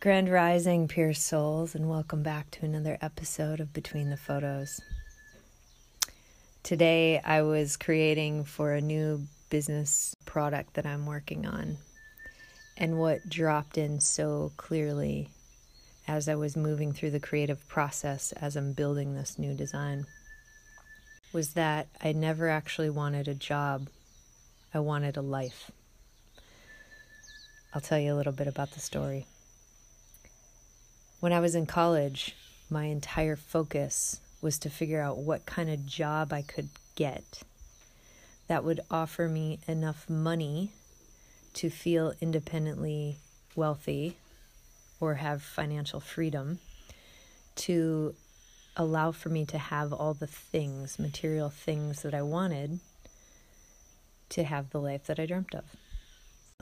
Grand Rising, pure souls, and welcome back to another episode of Between the Photos. Today, I was creating for a new business product that I'm working on. And what dropped in so clearly as I was moving through the creative process as I'm building this new design was that I never actually wanted a job, I wanted a life. I'll tell you a little bit about the story. When I was in college, my entire focus was to figure out what kind of job I could get that would offer me enough money to feel independently wealthy or have financial freedom to allow for me to have all the things, material things that I wanted to have the life that I dreamt of.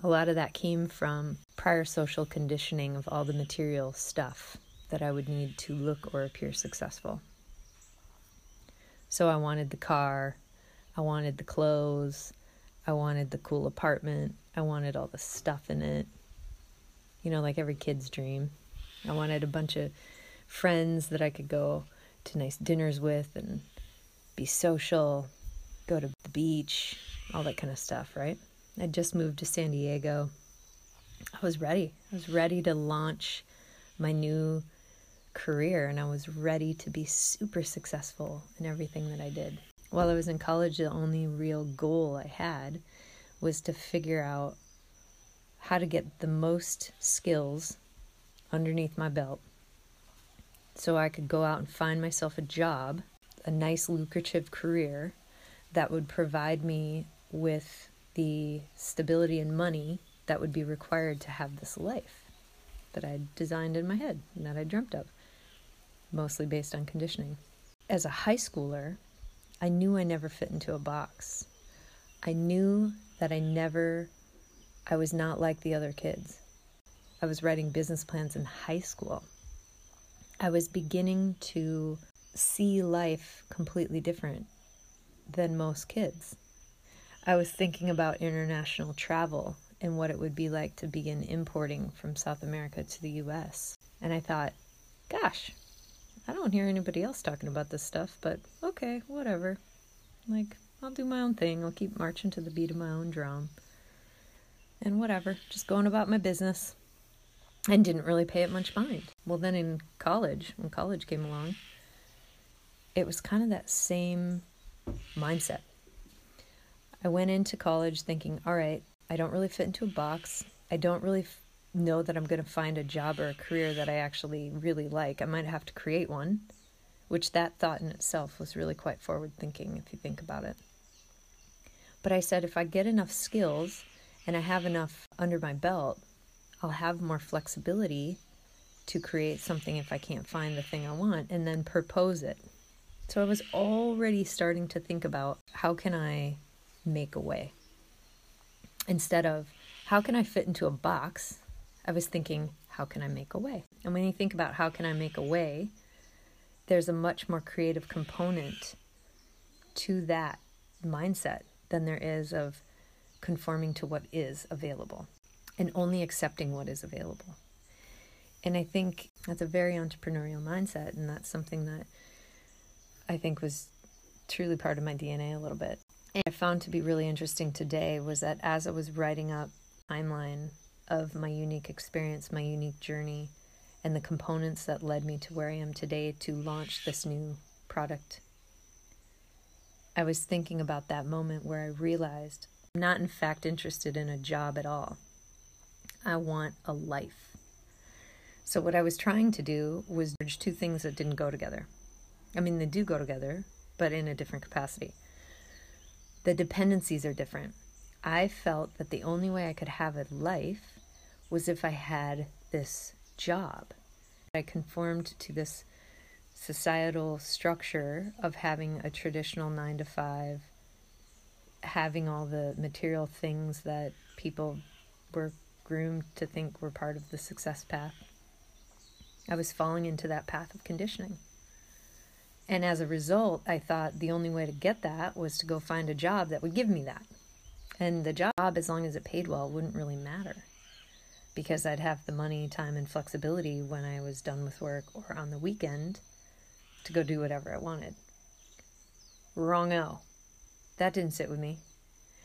A lot of that came from prior social conditioning of all the material stuff that I would need to look or appear successful. So I wanted the car, I wanted the clothes, I wanted the cool apartment, I wanted all the stuff in it. You know, like every kid's dream. I wanted a bunch of friends that I could go to nice dinners with and be social, go to the beach, all that kind of stuff, right? I just moved to San Diego. I was ready. I was ready to launch my new career and I was ready to be super successful in everything that I did. While I was in college, the only real goal I had was to figure out how to get the most skills underneath my belt so I could go out and find myself a job, a nice lucrative career that would provide me with the stability and money that would be required to have this life that I'd designed in my head and that I dreamt of, mostly based on conditioning. As a high schooler, I knew I never fit into a box. I knew that I never, I was not like the other kids. I was writing business plans in high school. I was beginning to see life completely different than most kids. I was thinking about international travel and what it would be like to begin importing from South America to the US. And I thought, gosh, I don't hear anybody else talking about this stuff, but okay, whatever. Like, I'll do my own thing. I'll keep marching to the beat of my own drum. And whatever, just going about my business. And didn't really pay it much mind. Well, then in college, when college came along, it was kind of that same mindset. I went into college thinking, all right, I don't really fit into a box. I don't really f- know that I'm going to find a job or a career that I actually really like. I might have to create one, which that thought in itself was really quite forward thinking if you think about it. But I said, if I get enough skills and I have enough under my belt, I'll have more flexibility to create something if I can't find the thing I want and then propose it. So I was already starting to think about how can I make a way. Instead of how can I fit into a box, I was thinking, how can I make a way? And when you think about how can I make a way, there's a much more creative component to that mindset than there is of conforming to what is available and only accepting what is available. And I think that's a very entrepreneurial mindset, and that's something that I think was truly part of my DNA a little bit. And I found to be really interesting today was that as I was writing up timeline of my unique experience, my unique journey, and the components that led me to where I am today to launch this new product, I was thinking about that moment where I realized I'm not, in fact, interested in a job at all. I want a life. So, what I was trying to do was merge two things that didn't go together. I mean, they do go together, but in a different capacity the dependencies are different. I felt that the only way I could have a life was if I had this job. I conformed to this societal structure of having a traditional nine to five, having all the material things that people were groomed to think were part of the success path. I was falling into that path of conditioning. And as a result, I thought the only way to get that was to go find a job that would give me that. And the job, as long as it paid well, wouldn't really matter because I'd have the money, time, and flexibility when I was done with work or on the weekend to go do whatever I wanted. Wrong O. That didn't sit with me.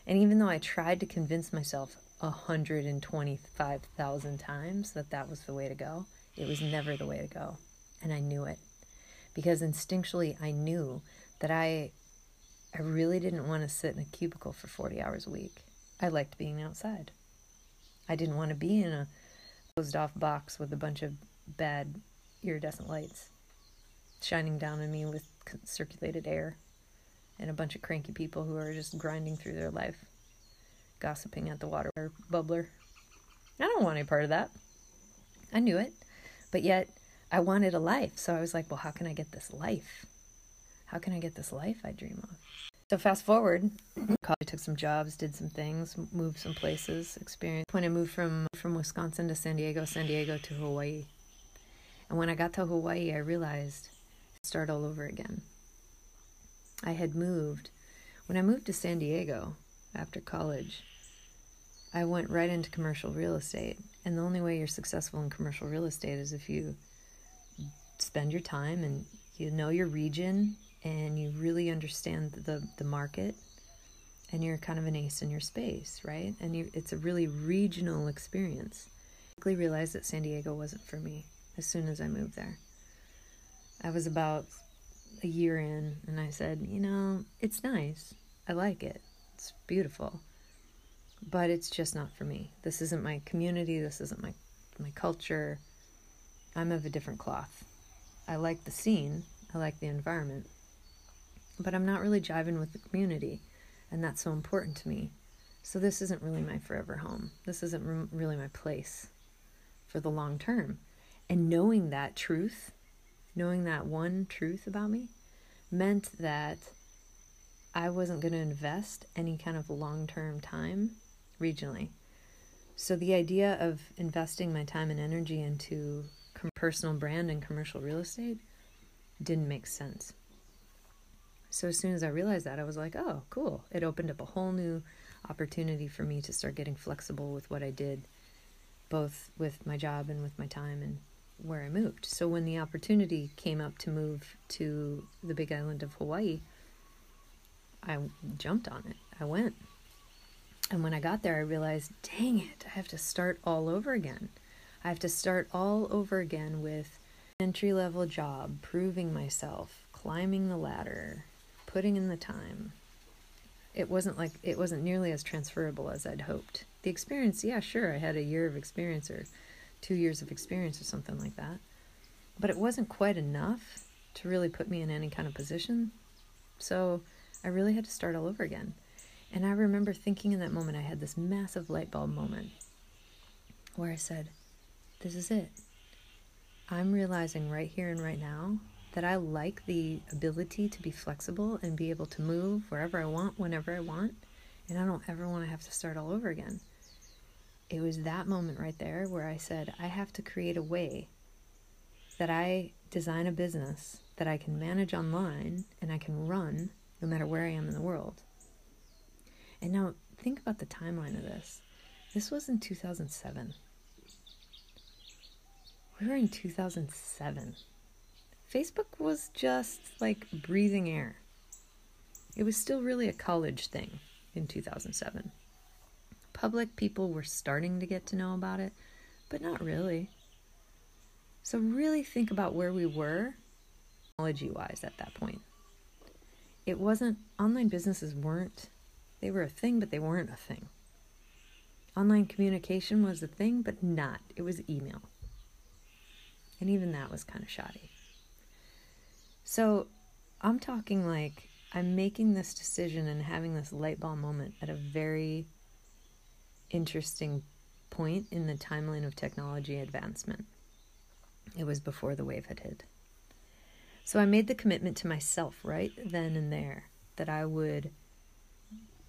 And even though I tried to convince myself 125,000 times that that was the way to go, it was never the way to go. And I knew it. Because instinctually I knew that I I really didn't want to sit in a cubicle for 40 hours a week. I liked being outside. I didn't want to be in a closed off box with a bunch of bad iridescent lights shining down on me with circulated air and a bunch of cranky people who are just grinding through their life, gossiping at the water bubbler. I don't want any part of that. I knew it, but yet I wanted a life. So I was like, well, how can I get this life? How can I get this life I dream of? So fast forward, I took some jobs, did some things, moved some places, experienced. When I moved from from Wisconsin to San Diego, San Diego to Hawaii, and when I got to Hawaii, I realized start all over again. I had moved when I moved to San Diego after college. I went right into commercial real estate, and the only way you're successful in commercial real estate is if you spend your time and you know your region and you really understand the the market and you're kind of an ace in your space, right? And you, it's a really regional experience. I quickly realized that San Diego wasn't for me as soon as I moved there. I was about a year in and I said, you know, it's nice. I like it. It's beautiful. But it's just not for me. This isn't my community, this isn't my my culture. I'm of a different cloth. I like the scene, I like the environment, but I'm not really jiving with the community, and that's so important to me. So this isn't really my forever home. This isn't really my place for the long term. And knowing that truth, knowing that one truth about me, meant that I wasn't going to invest any kind of long term time regionally. So the idea of investing my time and energy into personal brand and commercial real estate didn't make sense. So as soon as I realized that, I was like, oh, cool. It opened up a whole new opportunity for me to start getting flexible with what I did, both with my job and with my time and where I moved. So when the opportunity came up to move to the big island of Hawaii, I jumped on it. I went. And when I got there, I realized, dang it, I have to start all over again. I have to start all over again with entry level job, proving myself, climbing the ladder, putting in the time. It wasn't like it wasn't nearly as transferable as I'd hoped. The experience, yeah, sure, I had a year of experience or two years of experience or something like that. But it wasn't quite enough to really put me in any kind of position. So I really had to start all over again. And I remember thinking in that moment, I had this massive light bulb moment where I said, This is it. I'm realizing right here and right now that I like the ability to be flexible and be able to move wherever I want, whenever I want, and I don't ever want to have to start all over again. It was that moment right there where I said, I have to create a way that I design a business that I can manage online and I can run no matter where I am in the world. And now think about the timeline of this. This was in 2007. We were in 2007. Facebook was just like breathing air. It was still really a college thing in 2007. Public people were starting to get to know about it, but not really. So, really think about where we were technology wise at that point. It wasn't, online businesses weren't, they were a thing, but they weren't a thing. Online communication was a thing, but not. It was email. And even that was kind of shoddy. So I'm talking like I'm making this decision and having this light bulb moment at a very interesting point in the timeline of technology advancement. It was before the wave had hit. So I made the commitment to myself right then and there that I would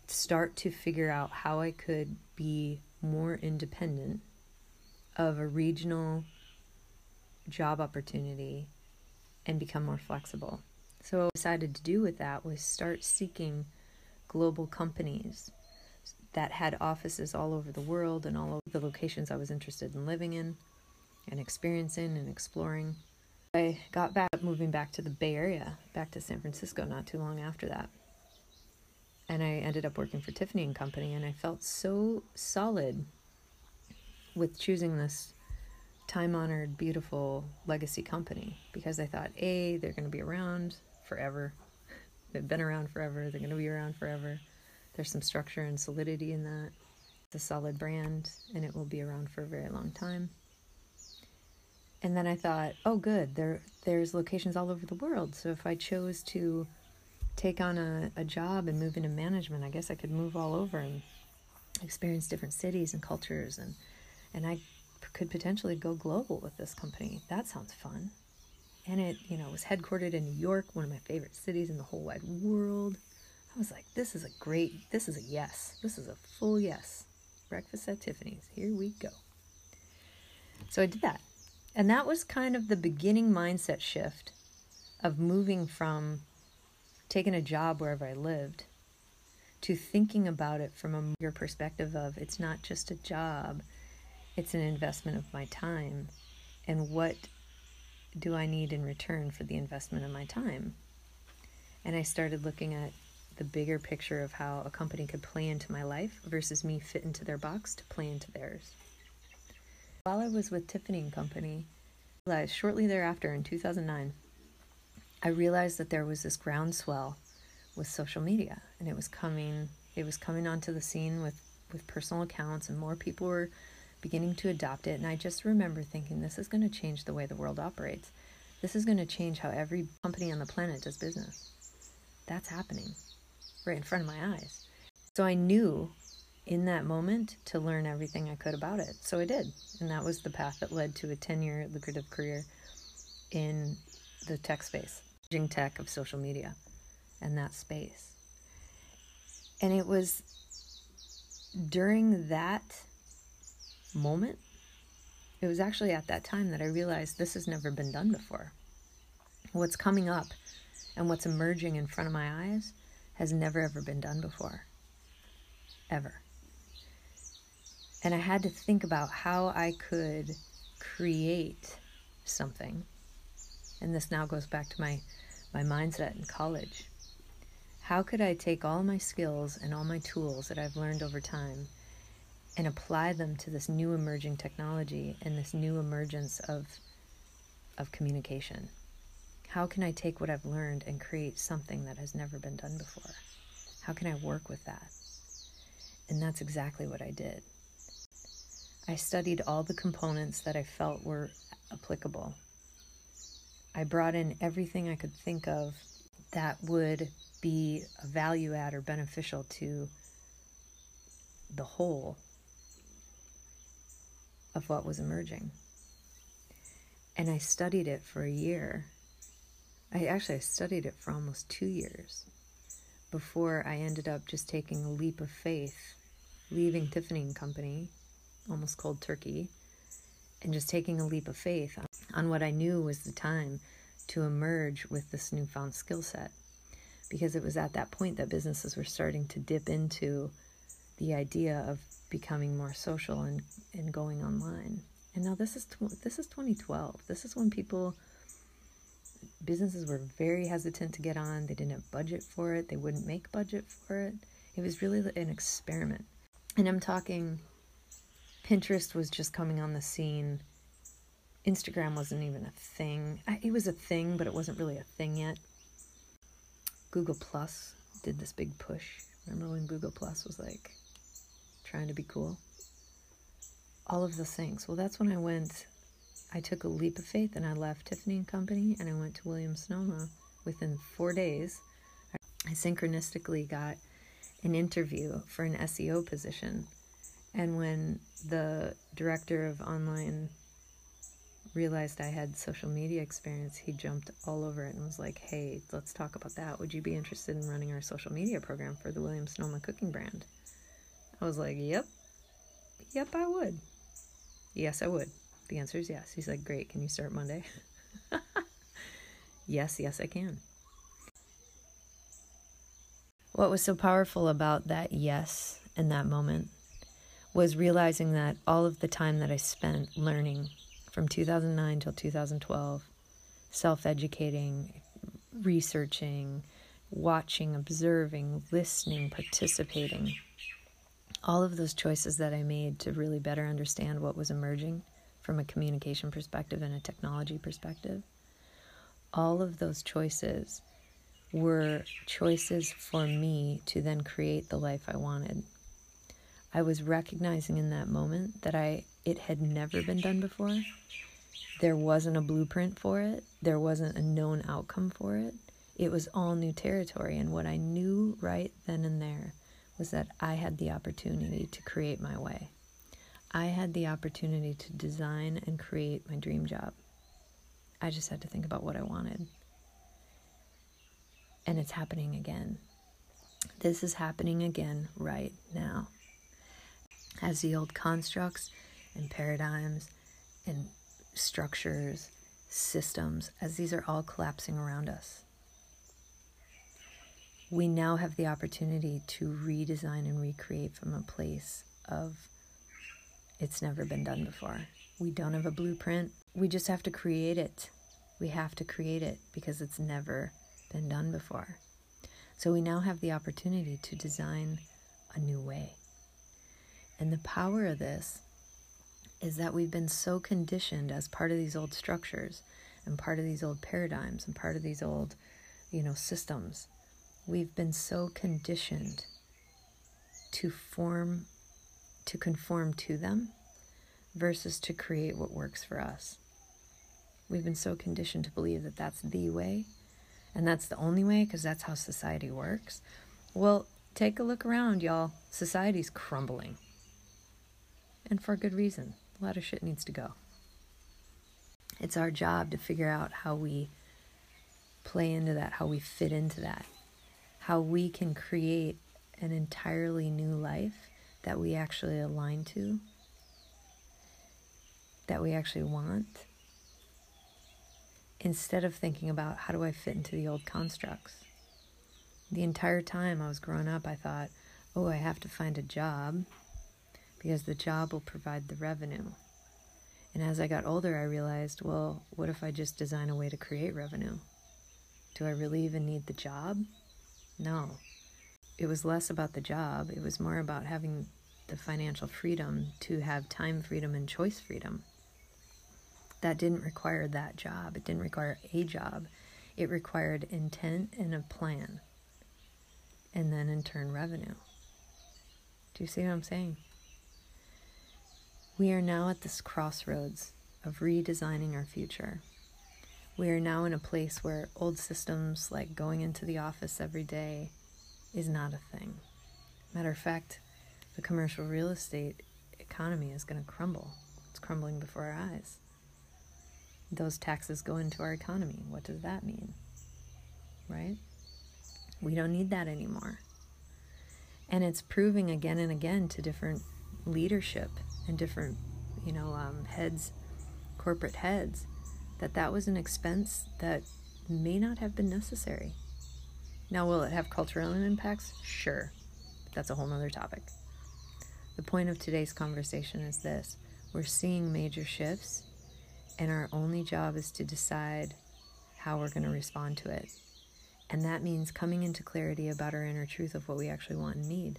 start to figure out how I could be more independent of a regional job opportunity and become more flexible. So, what I decided to do with that was start seeking global companies that had offices all over the world and all of the locations I was interested in living in and experiencing and exploring. I got back, moving back to the Bay Area, back to San Francisco not too long after that. And I ended up working for Tiffany and Company, and I felt so solid with choosing this time honored, beautiful legacy company because I thought, A, they're going to be around forever. They've been around forever, they're going to be around forever. There's some structure and solidity in that. It's a solid brand, and it will be around for a very long time. And then I thought, oh, good, there there's locations all over the world. So if I chose to take on a, a job and move into management, I guess I could move all over and experience different cities and cultures and and I could potentially go global with this company. That sounds fun. And it, you know, was headquartered in New York, one of my favorite cities in the whole wide world. I was like, this is a great, this is a yes. This is a full yes. Breakfast at Tiffany's. Here we go. So I did that. And that was kind of the beginning mindset shift of moving from taking a job wherever I lived to thinking about it from a bigger perspective of it's not just a job, it's an investment of my time. And what do I need in return for the investment of my time? And I started looking at the bigger picture of how a company could play into my life versus me fit into their box to play into theirs. While I was with Tiffany and Company, shortly thereafter in 2009, I realized that there was this groundswell with social media and it was coming it was coming onto the scene with with personal accounts and more people were beginning to adopt it and I just remember thinking this is going to change the way the world operates. This is going to change how every company on the planet does business. That's happening right in front of my eyes. So I knew in that moment to learn everything I could about it. So I did. And that was the path that led to a 10 year lucrative career in the tech space, tech of social media and that space. And it was during that moment, it was actually at that time that I realized this has never been done before. What's coming up and what's emerging in front of my eyes has never ever been done before. Ever. And I had to think about how I could create something. And this now goes back to my, my mindset in college. How could I take all my skills and all my tools that I've learned over time and apply them to this new emerging technology and this new emergence of, of communication? How can I take what I've learned and create something that has never been done before? How can I work with that? And that's exactly what I did. I studied all the components that I felt were applicable. I brought in everything I could think of that would be a value add or beneficial to the whole of what was emerging. And I studied it for a year I actually I studied it for almost two years before I ended up just taking a leap of faith, leaving Tiffany and Company, almost cold turkey, and just taking a leap of faith on, what I knew was the time to emerge with this newfound skill set. Because it was at that point that businesses were starting to dip into the idea of becoming more social and, and going online. And now this is tw- this is 2012. This is when people businesses were very hesitant to get on. They didn't have budget for it. They wouldn't make budget for it. It was really an experiment. And I'm talking Pinterest was just coming on the scene. Instagram wasn't even a thing. It was a thing, but it wasn't really a thing yet. Google Plus did this big push. Remember when Google Plus was like trying to be cool? All of those things. Well, that's when I went I took a leap of faith and I left Tiffany and Company and I went to Williams Sonoma within four days. I synchronistically got an interview for an SEO position. And when the director of online realized I had social media experience, he jumped all over it and was like, hey, let's talk about that. Would you be interested in running our social media program for the Williams Sonoma cooking brand? I was like, yep. Yep, I would. Yes, I would. The answer is yes. He's like, Great, can you start Monday? yes, yes, I can. what was so powerful about that yes in that moment was realizing that all of the time that I spent learning from 2009 till 2012, self educating, researching, watching, observing, listening, participating, all of those choices that I made to really better understand what was emerging from a communication perspective and a technology perspective, all of those choices were choices for me to then create the life I wanted. I was recognizing in that moment that I it had never been done before. There wasn't a blueprint for it. There wasn't a known outcome for it. It was all new territory and what I knew right then and there was that I had the opportunity to create my way. I had the opportunity to design and create my dream job. I just had to think about what I wanted. And it's happening again. This is happening again right now. As the old constructs and paradigms and structures, systems, as these are all collapsing around us, we now have the opportunity to redesign and recreate from a place of it's never been done before. We don't have a blueprint. We just have to create it. We have to create it because it's never been done before. So we now have the opportunity to design a new way. And the power of this is that we've been so conditioned as part of these old structures and part of these old paradigms and part of these old, you know, systems. We've been so conditioned to form, to conform to them versus to create what works for us. We've been so conditioned to believe that that's the way and that's the only way because that's how society works. Well, take a look around, y'all. Society's crumbling. And for a good reason. A lot of shit needs to go. It's our job to figure out how we play into that, how we fit into that, how we can create an entirely new life that we actually align to, that we actually want instead of thinking about how do I fit into the old constructs. The entire time I was growing up, I thought, oh, I have to find a job because the job will provide the revenue. And as I got older, I realized, well, what if I just design a way to create revenue? Do I really even need the job? No. It was less about the job, it was more about having the financial freedom to have time freedom and choice freedom that didn't require that job. It didn't require a job. It required intent and a plan. And then in turn, revenue. Do you see what I'm saying? We are now at this crossroads of redesigning our future. We are now in a place where old systems like going into the office every day is not a thing. Matter of fact, the commercial real estate economy is going to crumble. It's crumbling before our eyes those taxes go into our economy. What does that mean? Right? We don't need that anymore. And it's proving again and again to different leadership and different, you know, um, heads, corporate heads, that that was an expense that may not have been necessary. Now, will it have cultural impacts? Sure. That's a whole nother topic. The point of today's conversation is this we're seeing major shifts and our only job is to decide how we're going to respond to it. And that means coming into clarity about our inner truth of what we actually want and need,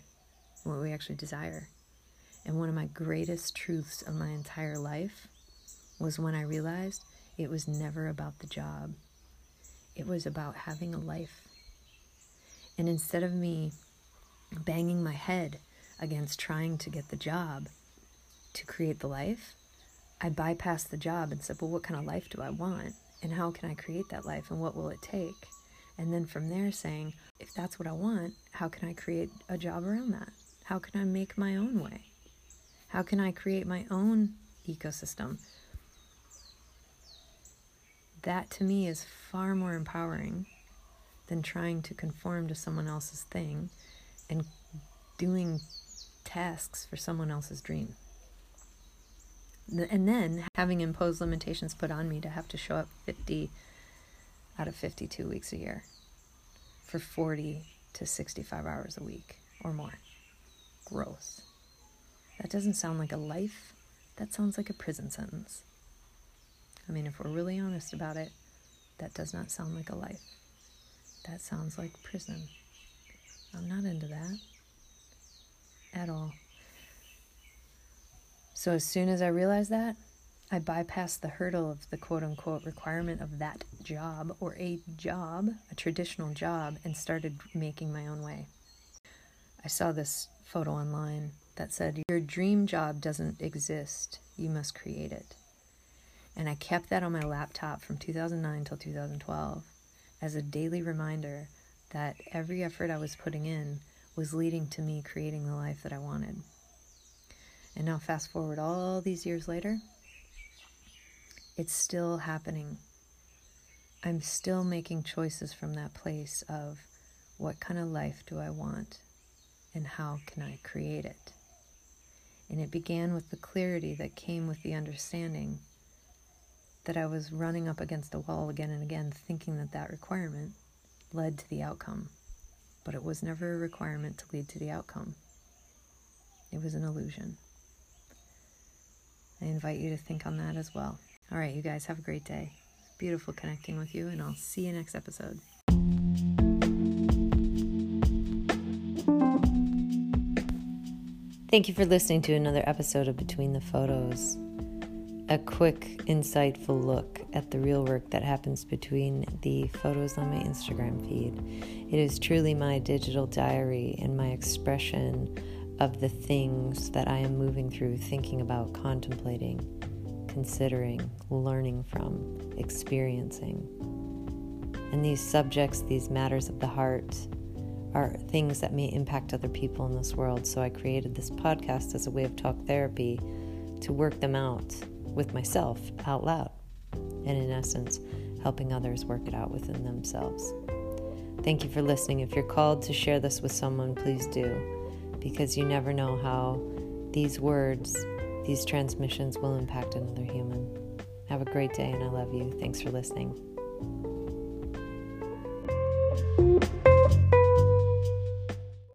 what we actually desire. And one of my greatest truths of my entire life was when I realized it was never about the job, it was about having a life. And instead of me banging my head against trying to get the job to create the life, I bypassed the job and said, well, what kind of life do I want? And how can I create that life? And what will it take? And then from there, saying, if that's what I want, how can I create a job around that? How can I make my own way? How can I create my own ecosystem? That to me is far more empowering than trying to conform to someone else's thing and doing tasks for someone else's dream and then having imposed limitations put on me to have to show up 50 out of 52 weeks a year for 40 to 65 hours a week or more. Gross. That doesn't sound like a life. That sounds like a prison sentence. I mean, if we're really honest about it, that does not sound like a life. That sounds like prison. I'm not into that at all. So, as soon as I realized that, I bypassed the hurdle of the quote unquote requirement of that job or a job, a traditional job, and started making my own way. I saw this photo online that said, Your dream job doesn't exist, you must create it. And I kept that on my laptop from 2009 till 2012 as a daily reminder that every effort I was putting in was leading to me creating the life that I wanted. And now, fast forward all these years later, it's still happening. I'm still making choices from that place of what kind of life do I want and how can I create it? And it began with the clarity that came with the understanding that I was running up against a wall again and again, thinking that that requirement led to the outcome. But it was never a requirement to lead to the outcome, it was an illusion. I invite you to think on that as well. All right, you guys, have a great day. It's beautiful connecting with you, and I'll see you next episode. Thank you for listening to another episode of Between the Photos. A quick, insightful look at the real work that happens between the photos on my Instagram feed. It is truly my digital diary and my expression of the things that I am moving through, thinking about, contemplating, considering, learning from, experiencing. And these subjects, these matters of the heart, are things that may impact other people in this world. So I created this podcast as a way of talk therapy to work them out with myself out loud. And in essence, helping others work it out within themselves. Thank you for listening. If you're called to share this with someone, please do because you never know how these words, these transmissions will impact another human. Have a great day, and I love you. Thanks for listening.